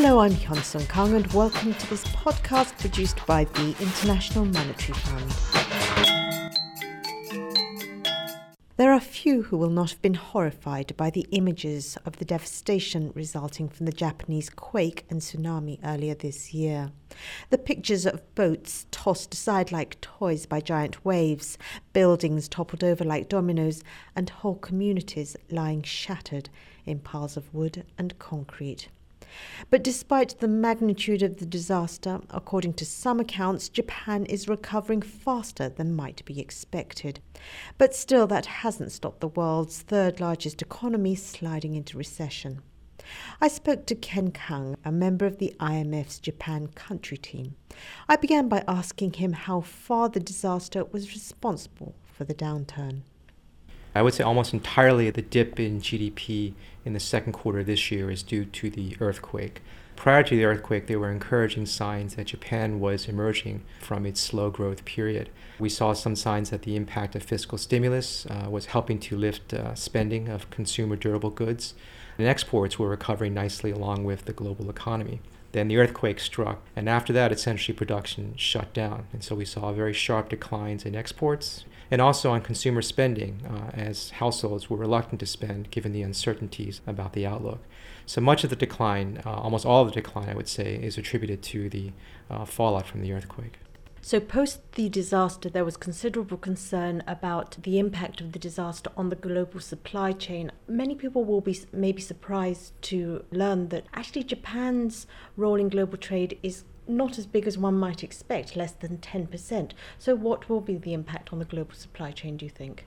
Hello, I'm Hyun Sung Kang, and welcome to this podcast produced by the International Monetary Fund. There are few who will not have been horrified by the images of the devastation resulting from the Japanese quake and tsunami earlier this year. The pictures of boats tossed aside like toys by giant waves, buildings toppled over like dominoes, and whole communities lying shattered in piles of wood and concrete. But despite the magnitude of the disaster, according to some accounts, Japan is recovering faster than might be expected. But still, that hasn't stopped the world's third largest economy sliding into recession. I spoke to Ken Kang, a member of the IMF's Japan country team. I began by asking him how far the disaster was responsible for the downturn. I would say almost entirely the dip in GDP in the second quarter this year is due to the earthquake. Prior to the earthquake, there were encouraging signs that Japan was emerging from its slow growth period. We saw some signs that the impact of fiscal stimulus uh, was helping to lift uh, spending of consumer durable goods, and exports were recovering nicely along with the global economy. Then the earthquake struck, and after that, essentially production shut down. And so we saw very sharp declines in exports and also on consumer spending, uh, as households were reluctant to spend given the uncertainties about the outlook. So much of the decline, uh, almost all of the decline, I would say, is attributed to the uh, fallout from the earthquake. So, post the disaster, there was considerable concern about the impact of the disaster on the global supply chain. Many people will be maybe surprised to learn that actually Japan's role in global trade is not as big as one might expect, less than 10%. So, what will be the impact on the global supply chain, do you think?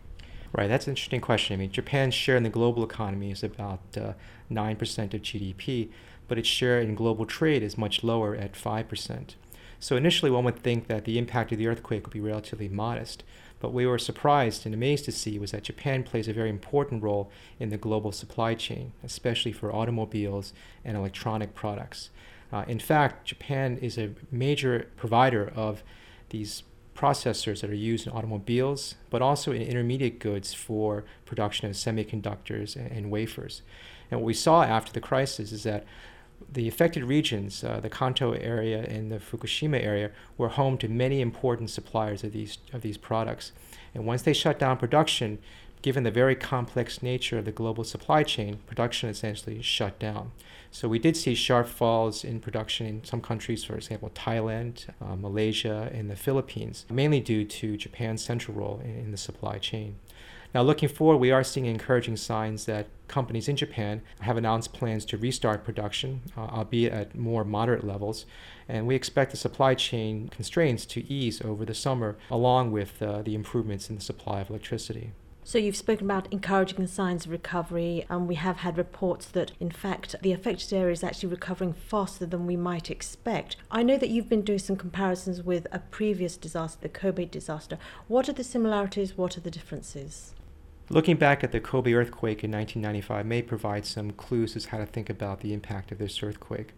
Right, that's an interesting question. I mean, Japan's share in the global economy is about uh, 9% of GDP, but its share in global trade is much lower at 5%. So initially, one would think that the impact of the earthquake would be relatively modest. But we were surprised and amazed to see was that Japan plays a very important role in the global supply chain, especially for automobiles and electronic products. Uh, in fact, Japan is a major provider of these processors that are used in automobiles, but also in intermediate goods for production of semiconductors and, and wafers. And what we saw after the crisis is that the affected regions, uh, the Kanto area and the Fukushima area, were home to many important suppliers of these of these products. And once they shut down production, given the very complex nature of the global supply chain, production essentially shut down. So we did see sharp falls in production in some countries, for example, Thailand, uh, Malaysia, and the Philippines, mainly due to Japan's central role in, in the supply chain. Now, looking forward, we are seeing encouraging signs that companies in Japan have announced plans to restart production, uh, albeit at more moderate levels. And we expect the supply chain constraints to ease over the summer, along with uh, the improvements in the supply of electricity. So, you've spoken about encouraging signs of recovery, and we have had reports that, in fact, the affected area is actually recovering faster than we might expect. I know that you've been doing some comparisons with a previous disaster, the Kobe disaster. What are the similarities? What are the differences? Looking back at the Kobe earthquake in 1995 may provide some clues as how to think about the impact of this earthquake.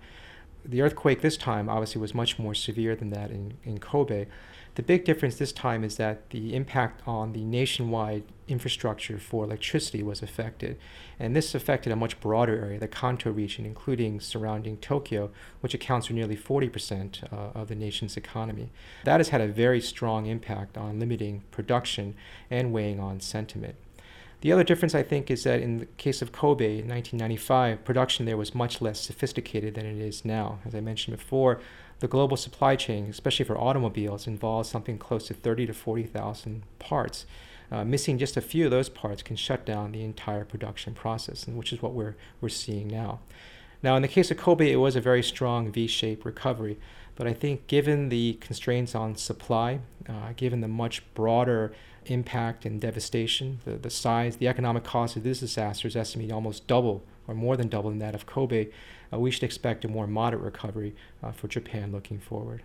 The earthquake this time obviously was much more severe than that in, in Kobe. The big difference this time is that the impact on the nationwide infrastructure for electricity was affected. And this affected a much broader area, the Kanto region, including surrounding Tokyo, which accounts for nearly 40% uh, of the nation's economy. That has had a very strong impact on limiting production and weighing on sentiment. The other difference, I think, is that in the case of Kobe in 1995, production there was much less sophisticated than it is now. As I mentioned before, the global supply chain, especially for automobiles, involves something close to 30 to 40,000 parts. Uh, missing just a few of those parts can shut down the entire production process, and which is what we're, we're seeing now. Now, in the case of Kobe, it was a very strong V shaped recovery, but I think given the constraints on supply, uh, given the much broader impact and devastation. The, the size, the economic cost of this disaster is estimated almost double or more than double than that of Kobe. Uh, we should expect a more moderate recovery uh, for Japan looking forward.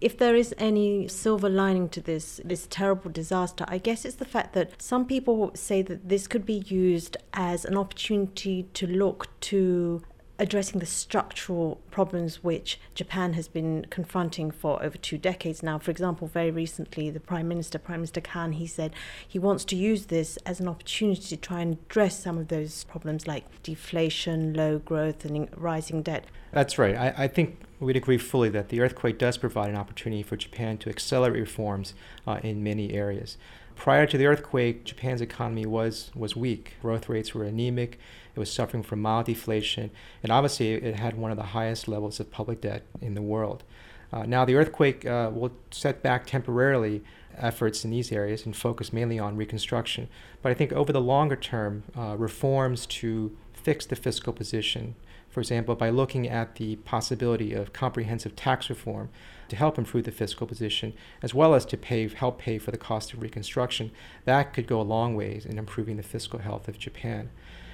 If there is any silver lining to this this terrible disaster, I guess it's the fact that some people say that this could be used as an opportunity to look to addressing the structural problems which Japan has been confronting for over two decades now. For example, very recently, the Prime Minister, Prime Minister Kan, he said he wants to use this as an opportunity to try and address some of those problems like deflation, low growth, and rising debt. That's right. I, I think we'd agree fully that the earthquake does provide an opportunity for Japan to accelerate reforms uh, in many areas. Prior to the earthquake, Japan's economy was, was weak. Growth rates were anemic. It was suffering from mild deflation. And obviously, it had one of the highest levels of public debt in the world. Uh, now, the earthquake uh, will set back temporarily efforts in these areas and focus mainly on reconstruction. But I think over the longer term, uh, reforms to fix the fiscal position, for example, by looking at the possibility of comprehensive tax reform to help improve the fiscal position, as well as to pay, help pay for the cost of reconstruction, that could go a long ways in improving the fiscal health of Japan.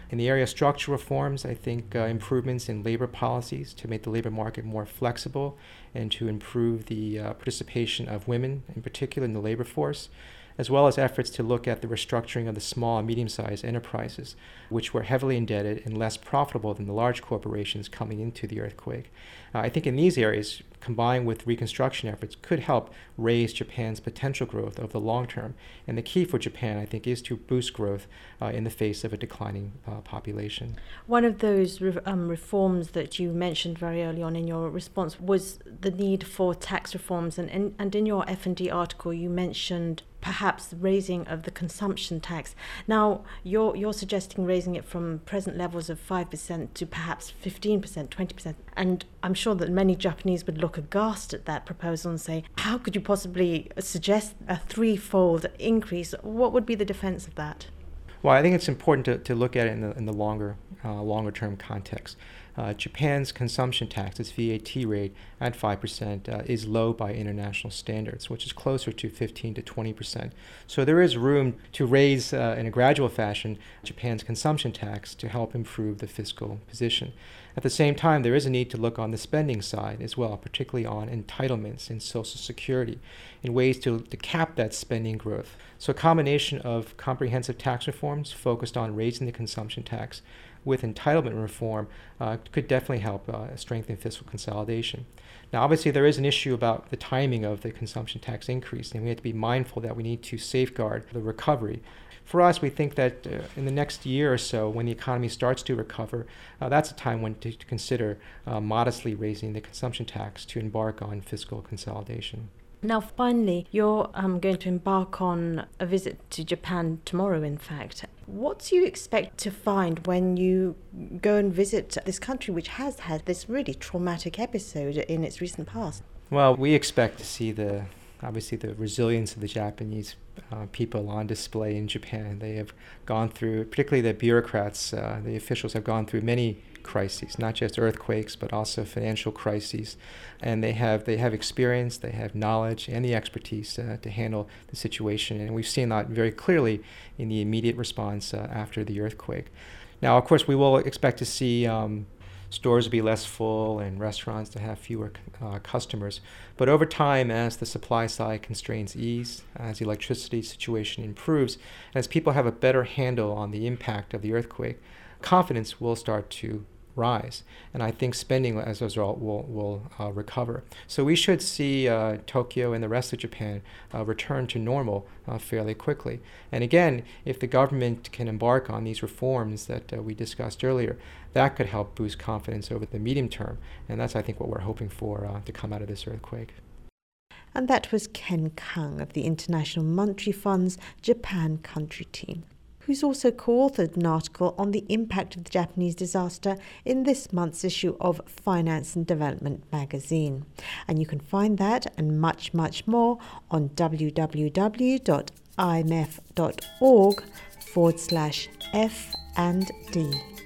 In the area of structural reforms, I think uh, improvements in labor policies to make the labor market more flexible and to improve the uh, participation of women, in particular in the labor force, as well as efforts to look at the restructuring of the small and medium sized enterprises, which were heavily indebted and less profitable than the large corporations coming into the earthquake. Uh, I think in these areas, combined with reconstruction efforts, could help raise Japan's potential growth over the long term. And the key for Japan, I think, is to boost growth uh, in the face of a declining uh, population. One of those re- um, reforms that you mentioned very early on in your response was the need for tax reforms. And, and, and in your F&D article, you mentioned perhaps raising of the consumption tax. Now, you're, you're suggesting raising it from present levels of 5% to perhaps 15%, 20%. And I'm sure that many Japanese would look aghast at that proposal and say, how could you possibly suggest a threefold increase? What would be the defense of that? Well, I think it's important to, to look at it in the, in the longer, uh, longer term context. Uh, Japan's consumption tax, its VAT rate at 5%, uh, is low by international standards, which is closer to 15 to 20%. So there is room to raise uh, in a gradual fashion Japan's consumption tax to help improve the fiscal position. At the same time, there is a need to look on the spending side as well, particularly on entitlements in Social Security, in ways to, to cap that spending growth. So, a combination of comprehensive tax reforms focused on raising the consumption tax with entitlement reform uh, could definitely help uh, strengthen fiscal consolidation. Now, obviously, there is an issue about the timing of the consumption tax increase, and we have to be mindful that we need to safeguard the recovery. For us, we think that uh, in the next year or so, when the economy starts to recover, uh, that's a time when to, to consider uh, modestly raising the consumption tax to embark on fiscal consolidation. Now, finally, you're um, going to embark on a visit to Japan tomorrow, in fact. What do you expect to find when you go and visit this country, which has had this really traumatic episode in its recent past? Well, we expect to see the obviously the resilience of the Japanese uh, people on display in Japan. They have gone through, particularly the bureaucrats, uh, the officials have gone through many crises, not just earthquakes, but also financial crises. And they have they have experience, they have knowledge, and the expertise uh, to handle the situation. And we've seen that very clearly in the immediate response uh, after the earthquake. Now, of course, we will expect to see. Um, stores will be less full and restaurants to have fewer uh, customers. But over time, as the supply side constraints ease, as the electricity situation improves, and as people have a better handle on the impact of the earthquake, confidence will start to rise. And I think spending as a result will, will uh, recover. So we should see uh, Tokyo and the rest of Japan uh, return to normal uh, fairly quickly. And again, if the government can embark on these reforms that uh, we discussed earlier, that could help boost confidence over the medium term. And that's, I think, what we're hoping for uh, to come out of this earthquake. And that was Ken Kang of the International Monetary Fund's Japan country team who's also co authored an article on the impact of the Japanese disaster in this month's issue of Finance and Development magazine. And you can find that and much, much more on www.imf.org forward slash F and D.